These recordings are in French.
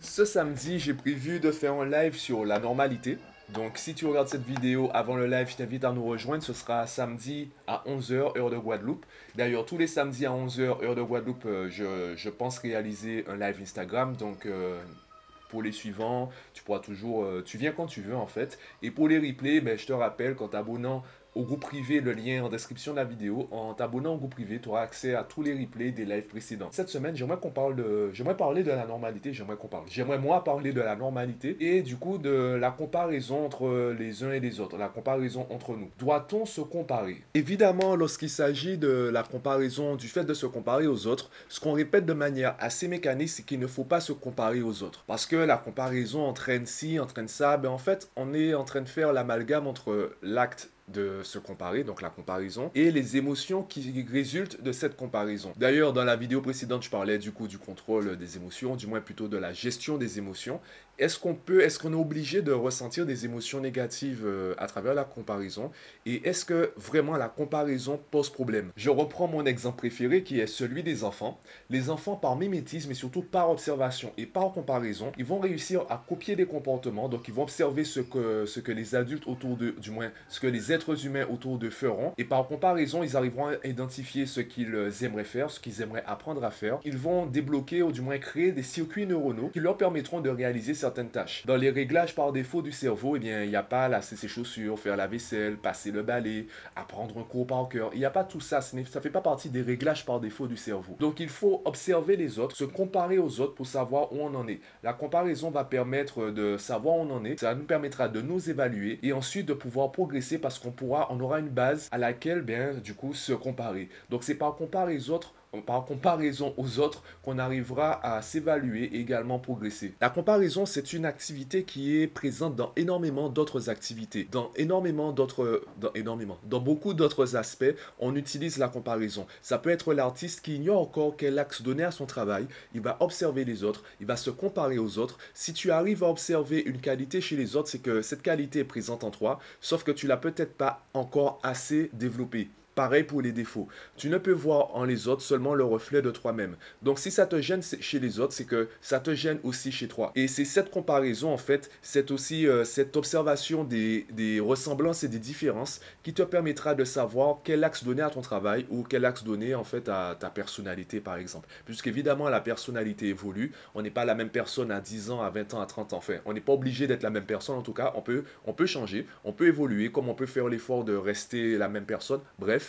Ce samedi, j'ai prévu de faire un live sur la normalité. Donc, si tu regardes cette vidéo avant le live, je t'invite à nous rejoindre. Ce sera samedi à 11h, heure de Guadeloupe. D'ailleurs, tous les samedis à 11h, heure de Guadeloupe, euh, je, pense réaliser un live Instagram. Donc, euh, pour les suivants, tu pourras toujours. Euh, tu viens quand tu veux, en fait. Et pour les replays, ben, je te rappelle qu'en t'abonnant au groupe privé, le lien en description de la vidéo. En t'abonnant au groupe privé, tu auras accès à tous les replays des lives précédents. Cette semaine, j'aimerais qu'on parle de. J'aimerais parler de la normalité. J'aimerais qu'on parle. J'aimerais moi parler de la normalité et du coup de la comparaison entre les uns et les autres. La comparaison entre nous. Doit-on se comparer? Évidemment, lorsqu'il s'agit de la comparaison, du fait de se comparer aux autres, ce qu'on répète de manière assez mécanique, c'est qu'il ne faut pas se comparer aux autres. Parce que la comparaison entraîne ci, entraîne ça. Ben en fait, on est en train de faire l'amalgame entre l'acte de se comparer, donc la comparaison, et les émotions qui résultent de cette comparaison. D'ailleurs, dans la vidéo précédente, je parlais du coup du contrôle des émotions, du moins plutôt de la gestion des émotions. Est-ce qu'on peut, est-ce qu'on est obligé de ressentir des émotions négatives euh, à travers la comparaison? Et est-ce que vraiment la comparaison pose problème? Je reprends mon exemple préféré qui est celui des enfants. Les enfants par mimétisme et surtout par observation et par comparaison, ils vont réussir à copier des comportements. Donc ils vont observer ce que, ce que les adultes autour d'eux, du moins ce que les êtres humains autour d'eux feront. Et par comparaison, ils arriveront à identifier ce qu'ils aimeraient faire, ce qu'ils aimeraient apprendre à faire. Ils vont débloquer ou du moins créer des circuits neuronaux qui leur permettront de réaliser certaines tâches. Dans les réglages par défaut du cerveau, eh bien, il n'y a pas lasser ses chaussures, faire la vaisselle, passer le balai, apprendre un cours par cœur. Il n'y a pas tout ça. Ça ne fait pas partie des réglages par défaut du cerveau. Donc, il faut observer les autres, se comparer aux autres pour savoir où on en est. La comparaison va permettre de savoir où on en est. Ça nous permettra de nous évaluer et ensuite de pouvoir progresser parce qu'on pourra, on aura une base à laquelle, bien, du coup, se comparer. Donc, c'est par comparer les autres par comparaison aux autres qu'on arrivera à s'évaluer et également progresser. La comparaison, c'est une activité qui est présente dans énormément d'autres activités, dans énormément d'autres, dans énormément, dans beaucoup d'autres aspects, on utilise la comparaison. Ça peut être l'artiste qui ignore encore quel axe donner à son travail, il va observer les autres, il va se comparer aux autres. Si tu arrives à observer une qualité chez les autres, c'est que cette qualité est présente en toi, sauf que tu l'as peut-être pas encore assez développée. Pareil pour les défauts. Tu ne peux voir en les autres seulement le reflet de toi-même. Donc si ça te gêne chez les autres, c'est que ça te gêne aussi chez toi. Et c'est cette comparaison, en fait, c'est aussi euh, cette observation des, ressemblances et des différences qui te permettra de savoir quel axe donner à ton travail ou quel axe donner, en fait, à ta personnalité, par exemple. Puisqu'évidemment, la personnalité évolue. On n'est pas la même personne à 10 ans, à 20 ans, à 30 ans. Enfin, on n'est pas obligé d'être la même personne, en tout cas. On peut, on peut changer, on peut évoluer, comme on peut faire l'effort de rester la même personne. Bref,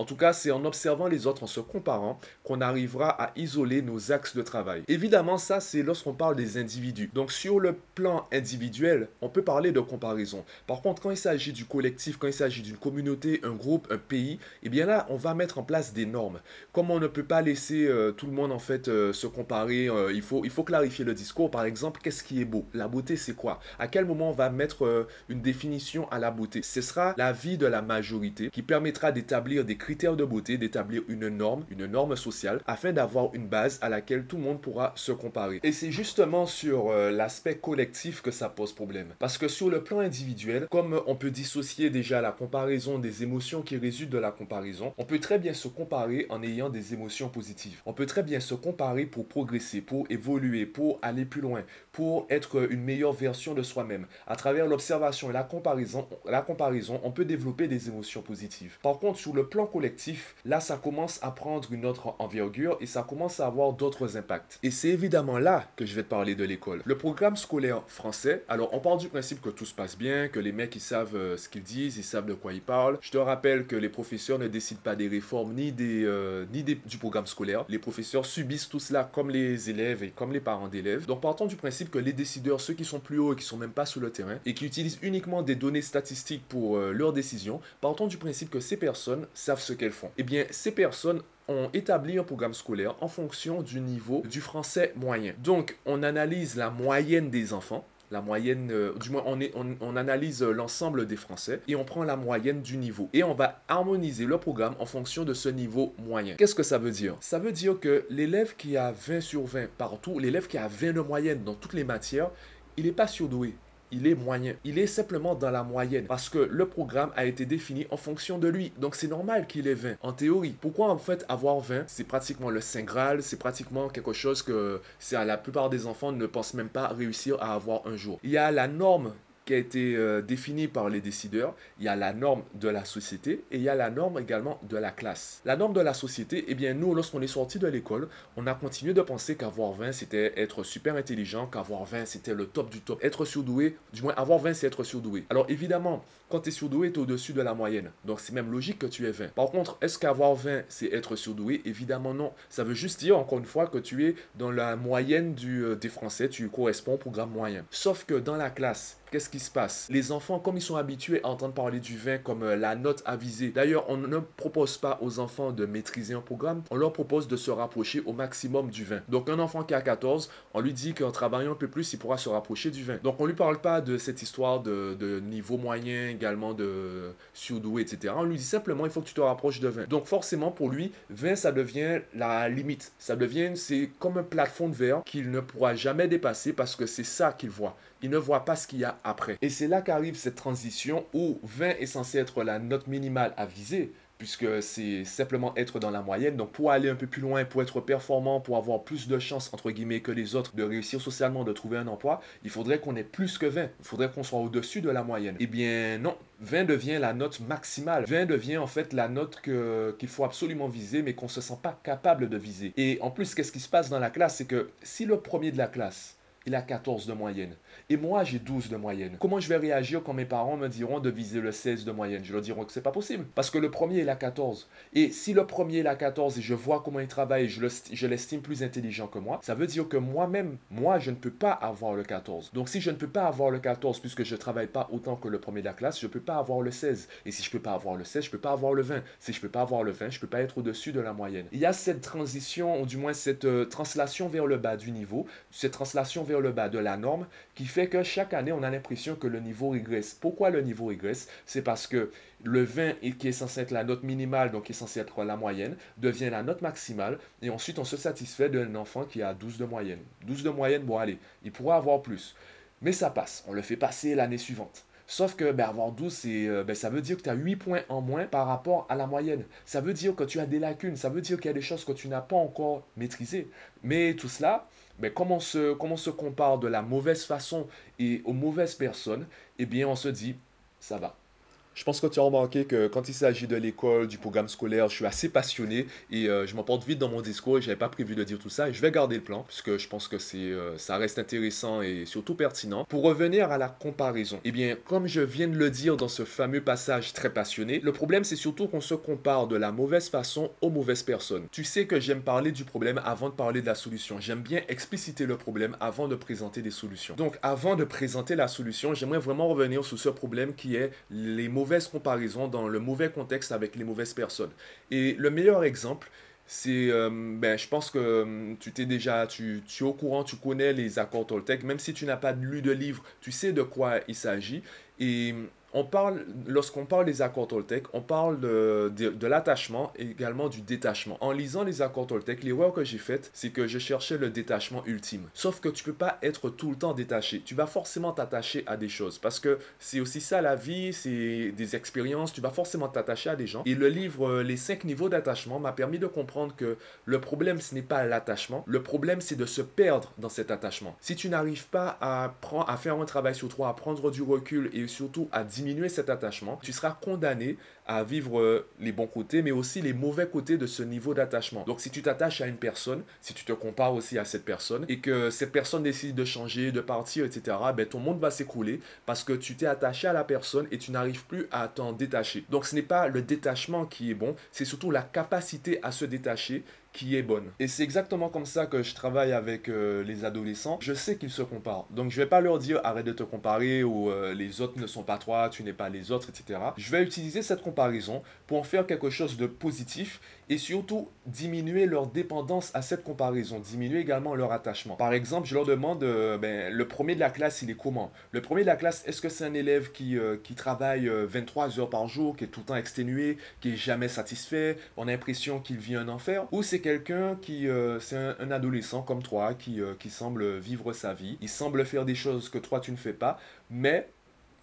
en tout cas, c'est en observant les autres, en se comparant, qu'on arrivera à isoler nos axes de travail. Évidemment, ça, c'est lorsqu'on parle des individus. Donc, sur le plan individuel, on peut parler de comparaison. Par contre, quand il s'agit du collectif, quand il s'agit d'une communauté, un groupe, un pays, eh bien là, on va mettre en place des normes. Comme on ne peut pas laisser euh, tout le monde, en fait, euh, se comparer, euh, il, faut, il faut clarifier le discours. Par exemple, qu'est-ce qui est beau? La beauté, c'est quoi? À quel moment on va mettre une définition à la beauté? Ce sera la vie de la majorité qui permettra d'établir des critères de beauté, d'établir une norme, une norme sociale, afin d'avoir une base à laquelle tout le monde pourra se comparer. Et c'est justement sur euh, l'aspect collectif que ça pose problème. Parce que sur le plan individuel, comme on peut dissocier déjà la comparaison des émotions qui résultent de la comparaison, on peut très bien se comparer en ayant des émotions positives. On peut très bien se comparer pour progresser, pour évoluer, pour aller plus loin, pour être une meilleure version de soi-même. À travers l'observation et la comparaison, la comparaison, on peut développer des émotions positives. Par contre, sur le plan collectif, là, ça commence à prendre une autre envergure et ça commence à avoir d'autres impacts. Et c'est évidemment là que je vais te parler de l'école. Le programme scolaire français, alors on part du principe que tout se passe bien, que les mecs ils savent euh, ce qu'ils disent, ils savent de quoi ils parlent. Je te rappelle que les professeurs ne décident pas des réformes ni, des, euh, ni des, du programme scolaire. Les professeurs subissent tout cela comme les élèves et comme les parents d'élèves. Donc partons du principe que les décideurs, ceux qui sont plus hauts et qui sont même pas sur le terrain et qui utilisent uniquement des données statistiques pour euh, leurs décisions, partons du principe que ces personnes savent ce qu'elles font. Eh bien, ces personnes ont établi un programme scolaire en fonction du niveau du français moyen. Donc, on analyse la moyenne des enfants, la moyenne, euh, du moins on, on, analyse l'ensemble des Français et on prend la moyenne du niveau. Et on va harmoniser le programme en fonction de ce niveau moyen. Qu'est-ce que ça veut dire? Ça veut dire que l'élève qui a 20 sur 20 partout, l'élève qui a 20 de moyenne dans toutes les matières, il n'est pas surdoué il est moyen. Il est simplement dans la moyenne parce que le programme a été défini en fonction de lui. Donc c'est normal qu'il ait 20 en théorie. Pourquoi en fait avoir 20 C'est pratiquement le Saint Graal, c'est pratiquement quelque chose que c'est à la plupart des enfants ne pensent même pas réussir à avoir un jour. Il y a la norme qui a été euh, définie par les décideurs, il y a la norme de la société et il y a la norme également de la classe. La norme de la société, eh bien nous, lorsqu'on est sorti de l'école, on a continué de penser qu'avoir 20, c'était être super intelligent, qu'avoir 20, c'était le top du top. Être surdoué, du moins avoir 20, c'est être surdoué. Alors évidemment, quand tu es surdoué, tu es au-dessus de la moyenne. Donc c'est même logique que tu aies 20. Par contre, est-ce qu'avoir 20, c'est être surdoué? Évidemment non. Ça veut juste dire, encore une fois, que tu es dans la moyenne du, euh, des Français, tu corresponds au programme moyen. Sauf que dans la classe, qu'est-ce qui se passe? Les enfants, comme ils sont habitués à entendre parler du 20 comme euh, la note avisée, d'ailleurs, on ne propose pas aux enfants de maîtriser un programme, on leur propose de se rapprocher au maximum du 20. Donc un enfant qui a 14, on lui dit qu'en travaillant un peu plus, il pourra se rapprocher du 20. Donc on ne lui parle pas de cette histoire de, de niveau moyen, également de surdoué, etc. On lui dit simplement, il faut que tu te rapproches de 20. Donc forcément, pour lui, 20, ça devient la limite. Ça devient, c'est comme un plafond de verre qu'il ne pourra jamais dépasser parce que c'est ça qu'il voit. Il ne voit pas ce qu'il y a après. Et c'est là qu'arrive cette transition où 20 est censé être la note minimale à viser, puisque c'est simplement être dans la moyenne. Donc pour aller un peu plus loin, pour être performant, pour avoir plus de chances, entre guillemets, que les autres de réussir socialement, de trouver un emploi, il faudrait qu'on ait plus que 20. Il faudrait qu'on soit au-dessus de la moyenne. Eh bien non, 20 devient la note maximale. 20 devient en fait la note qu'il faut absolument viser, mais qu'on ne se sent pas capable de viser. Et en plus, qu'est-ce qui se passe dans la classe? C'est que si le premier de la classe, il a 14 de moyenne. Et moi, j'ai 12 de moyenne. Comment je vais réagir quand mes parents me diront de viser le 16 de moyenne? Je leur dirai que c'est pas possible. Parce que le premier, il a 14. Et si le premier, il a 14 et je vois comment il travaille je l'estime plus intelligent que moi, ça veut dire que moi-même, moi, je ne peux pas avoir le 14. Donc si je ne peux pas avoir le 14 puisque je travaille pas autant que le premier de la classe, je ne peux pas avoir le 16. Et si je ne peux pas avoir le 16, je peux pas avoir le 20. Si je ne peux pas avoir le 20, je ne peux pas être au-dessus de la moyenne. Il y a cette transition, ou du moins cette euh, translation vers le bas du niveau, cette translation vers le bas de la norme, qui fait que chaque année, on a l'impression que le niveau régresse. Pourquoi le niveau régresse? C'est parce que le 20, qui est censé être la note minimale, donc qui est censé être la moyenne, devient la note maximale, et ensuite on se satisfait d'un enfant qui a 12 de moyenne. 12 de moyenne, bon allez, il pourra avoir plus. Mais ça passe, on le fait passer l'année suivante. Sauf que ben, avoir 12, euh, ben, ça veut dire que tu as 8 points en moins par rapport à la moyenne. Ça veut dire que tu as des lacunes, ça veut dire qu'il y a des choses que tu n'as pas encore maîtrisées. Mais tout cela, mais comme on, se, se compare de la mauvaise façon et aux mauvaises personnes, eh bien on se dit, ça va. Je pense que tu as remarqué que quand il s'agit de l'école, du programme scolaire, je suis assez passionné et euh, je m'emporte vite dans mon discours et je n'avais pas prévu de dire tout ça. Et je vais garder le plan puisque je pense que c'est, euh, ça reste intéressant et surtout pertinent. Pour revenir à la comparaison, eh bien, comme je viens de le dire dans ce fameux passage très passionné, le problème c'est surtout qu'on se compare de la mauvaise façon aux mauvaises personnes. Tu sais que j'aime parler du problème avant de parler de la solution. J'aime bien expliciter le problème avant de présenter des solutions. Donc, avant de présenter la solution, j'aimerais vraiment revenir sur ce problème qui est les mauvaises mauvaise comparaison, dans le mauvais contexte avec les mauvaises personnes. Et le meilleur exemple, c'est, euh, ben, je pense que euh, tu t'es déjà, tu, tu, es au courant, tu connais les accords Toltec, même si tu n'as pas lu de livre, tu sais de quoi il s'agit. Et on parle, lorsqu'on parle des accords Toltec, on parle de, de, l'attachement et également du détachement. En lisant les accords Toltec, l'erreur que j'ai faite, c'est que je cherchais le détachement ultime. Sauf que tu peux pas être tout le temps détaché. Tu vas forcément t'attacher à des choses parce que c'est aussi ça la vie, c'est des expériences. Tu vas forcément t'attacher à des gens. Et le livre euh, Les 5 niveaux d'attachement m'a permis de comprendre que le problème, ce n'est pas l'attachement. Le problème, c'est de se perdre dans cet attachement. Si tu n'arrives pas à, à faire un travail sur toi, à prendre du recul et surtout à diminuer cet attachement, tu seras condamné à vivre euh, les bons côtés, mais aussi les mauvais côtés de ce niveau d'attachement. Donc si tu t'attaches à une personne, si tu te compares aussi à cette personne, et que cette personne décide de changer, de partir, etc., ben, ton monde va s'écrouler parce que tu t'es attaché à la personne et tu n'arrives plus à t'en détacher. Donc ce n'est pas le détachement qui est bon, c'est surtout la capacité à se détacher qui est bonne. Et c'est exactement comme ça que je travaille avec euh, les adolescents. Je sais qu'ils se comparent. Donc je vais pas leur dire arrête de te comparer ou euh, les autres ne sont pas toi, tu n'es pas les autres, etc. Je vais utiliser cette comparaison pour en faire quelque chose de positif et surtout diminuer leur dépendance à cette comparaison, diminuer également leur attachement. Par exemple, je leur demande, euh, ben, le premier de la classe, il est comment? Le premier de la classe, est-ce que c'est un élève qui, euh, qui travaille 23 heures par jour, qui est tout le temps exténué, qui est jamais satisfait, on a l'impression qu'il vit un enfer? Ou c'est quelqu'un qui, c'est un, adolescent comme toi, qui, qui semble vivre sa vie, il semble faire des choses que toi tu ne fais pas, mais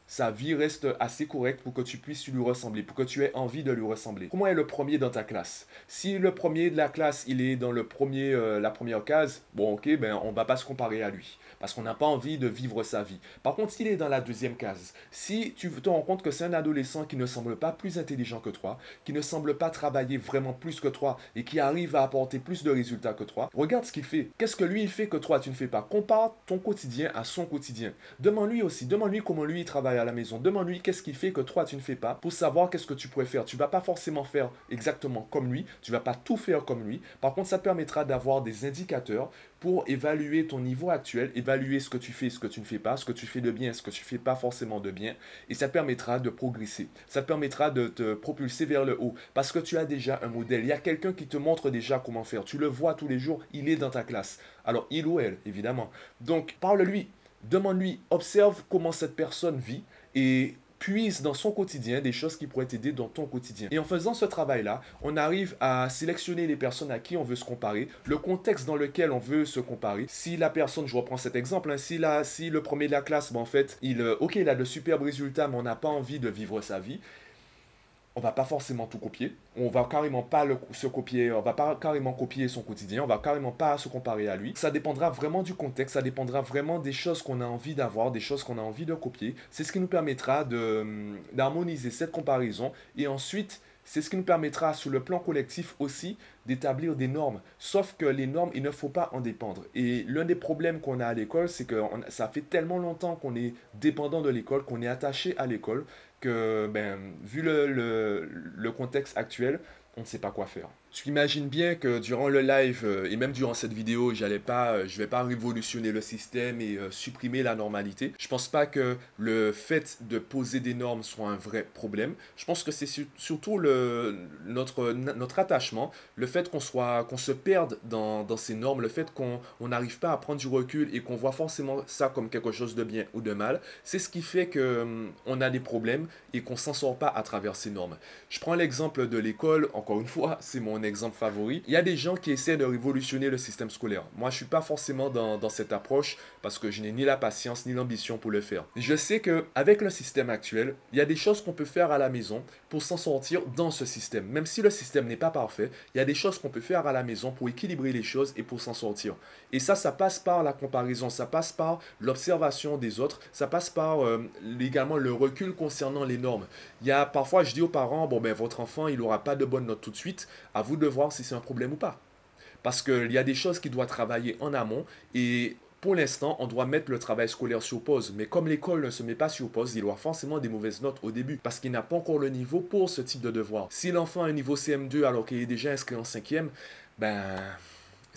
sa vie reste assez correcte pour que tu puisses lui ressembler, pour que tu aies envie de lui ressembler. Comment est le premier dans ta classe Si le premier de la classe, il est dans le premier, euh, la première case, bon ok, ben on va pas se comparer à lui, parce qu'on n'a pas envie de vivre sa vie. Par contre, s'il est dans la deuxième case, si tu te rends compte que c'est un adolescent qui ne semble pas plus intelligent que toi, qui ne semble pas travailler vraiment plus que toi, et qui arrive à apporter plus de résultats que toi, regarde ce qu'il fait. Qu'est-ce que lui il fait que toi tu ne fais pas? Compare ton quotidien à son quotidien. Demande-lui aussi, demande-lui comment lui il travaille à la maison. Demande-lui qu'est-ce qu'il fait que toi tu ne fais pas pour savoir qu'est-ce que tu pourrais faire. Tu vas pas forcément faire exactement comme lui, tu vas pas tout faire comme lui. Par contre, ça permettra d'avoir des indicateurs pour évaluer ton niveau actuel, évaluer ce que tu fais, ce que tu ne fais pas, ce que tu fais de bien, ce que tu fais pas forcément de bien, et ça permettra de progresser. Ça permettra de te propulser vers le haut parce que tu as déjà un modèle. Il y a quelqu'un qui te montre déjà comment faire. Tu le vois tous les jours, il est dans ta classe. Alors, il ou elle, évidemment. Donc, parle-lui, demande-lui, observe comment cette personne vit et puise dans son quotidien des choses qui pourraient t'aider dans ton quotidien. Et en faisant ce travail-là, on arrive à sélectionner les personnes à qui on veut se comparer, le contexte dans lequel on veut se comparer. Si la personne, je reprends cet exemple, hein, si, la, si le premier de la classe, ben, en fait, il, euh, ok, il a de superbes résultats, mais on n'a pas envie de vivre sa vie, on va pas forcément tout copier. On va carrément pas se copier, on va pas carrément copier son quotidien, on va carrément pas se comparer à lui. Ça dépendra vraiment du contexte, ça dépendra vraiment des choses qu'on a envie d'avoir, des choses qu'on a envie de copier. C'est ce qui nous permettra d'harmoniser cette comparaison et ensuite c'est ce qui nous permettra sur le plan collectif aussi d'établir des normes. Sauf que les normes, il ne faut pas en dépendre. Et l'un des problèmes qu'on a à l'école, c'est que ça fait tellement longtemps qu'on est dépendant de l'école, qu'on est attaché à l'école, que ben, vu le, le, le contexte actuel, on ne sait pas quoi faire. Tu imagines bien que durant le live euh, et même durant cette vidéo, j'allais pas, euh, je vais pas révolutionner le système et euh, supprimer la normalité. Je pense pas que le fait de poser des normes soit un vrai problème. Je pense que c'est surtout le, notre, notre attachement, le fait qu'on soit, qu'on se perde dans, dans, ces normes, le fait qu'on n'arrive pas à prendre du recul et qu'on voit forcément ça comme quelque chose de bien ou de mal. C'est ce qui fait que hum, on a des problèmes et qu'on s'en sort pas à travers ces normes. Je prends l'exemple de l'école. Encore une fois, c'est mon exemple favori. Il y a des gens qui essaient de révolutionner le système scolaire. Moi, je suis pas forcément dans, dans cette approche parce que je n'ai ni la patience ni l'ambition pour le faire. Je sais que avec le système actuel, il y a des choses qu'on peut faire à la maison pour s'en sortir dans ce système. Même si le système n'est pas parfait, il y a des choses qu'on peut faire à la maison pour équilibrer les choses et pour s'en sortir. Et ça, ça passe par la comparaison, ça passe par l'observation des autres, ça passe par euh, également le recul concernant les normes. Il y a parfois, je dis aux parents, bon ben votre enfant, il n'aura pas de bonnes notes tout de suite, vous de voir si c'est un problème ou pas. Parce qu'il y a des choses qui doivent travailler en amont et pour l'instant, on doit mettre le travail scolaire sur pause. Mais comme l'école ne se met pas sur pause, il aura forcément des mauvaises notes au début parce qu'il n'a pas encore le niveau pour ce type de devoir. Si l'enfant a un niveau CM2 alors qu'il est déjà inscrit en cinquième, ben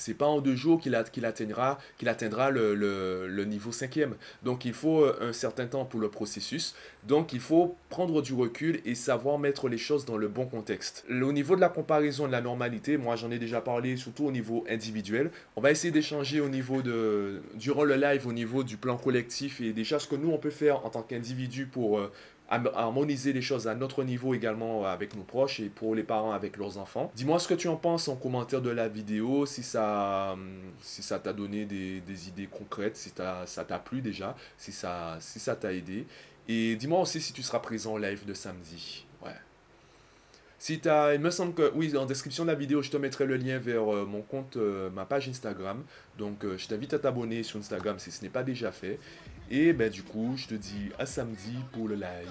c'est pas en deux jours qu'il atteindra, qu'il atteindra le, niveau cinquième. Donc il faut euh, un certain temps pour le processus. Donc il faut prendre du recul et savoir mettre les choses dans le bon contexte. Au niveau de la comparaison de la normalité, moi j'en ai déjà parlé surtout au niveau individuel. On va essayer d'échanger au niveau de durant le live au niveau du plan collectif et déjà ce que nous on peut faire en tant qu'individu pour euh, harmoniser les choses à notre niveau également avec nos proches et pour les parents avec leurs enfants. Dis-moi ce que tu en penses en commentaire de la vidéo, si ça si ça t'a donné des, idées concrètes, si ça t'a plu déjà, si ça si ça t'a aidé. Et dis-moi aussi si tu seras présent au live de samedi. Ouais. Si as, il me semble que, oui, en description de la vidéo, je te mettrai le lien vers euh, mon compte, euh, ma page Instagram. Donc, euh, je t'invite à t'abonner sur Instagram si ce n'est pas déjà fait. Et ben du coup, je te dis à samedi pour le live.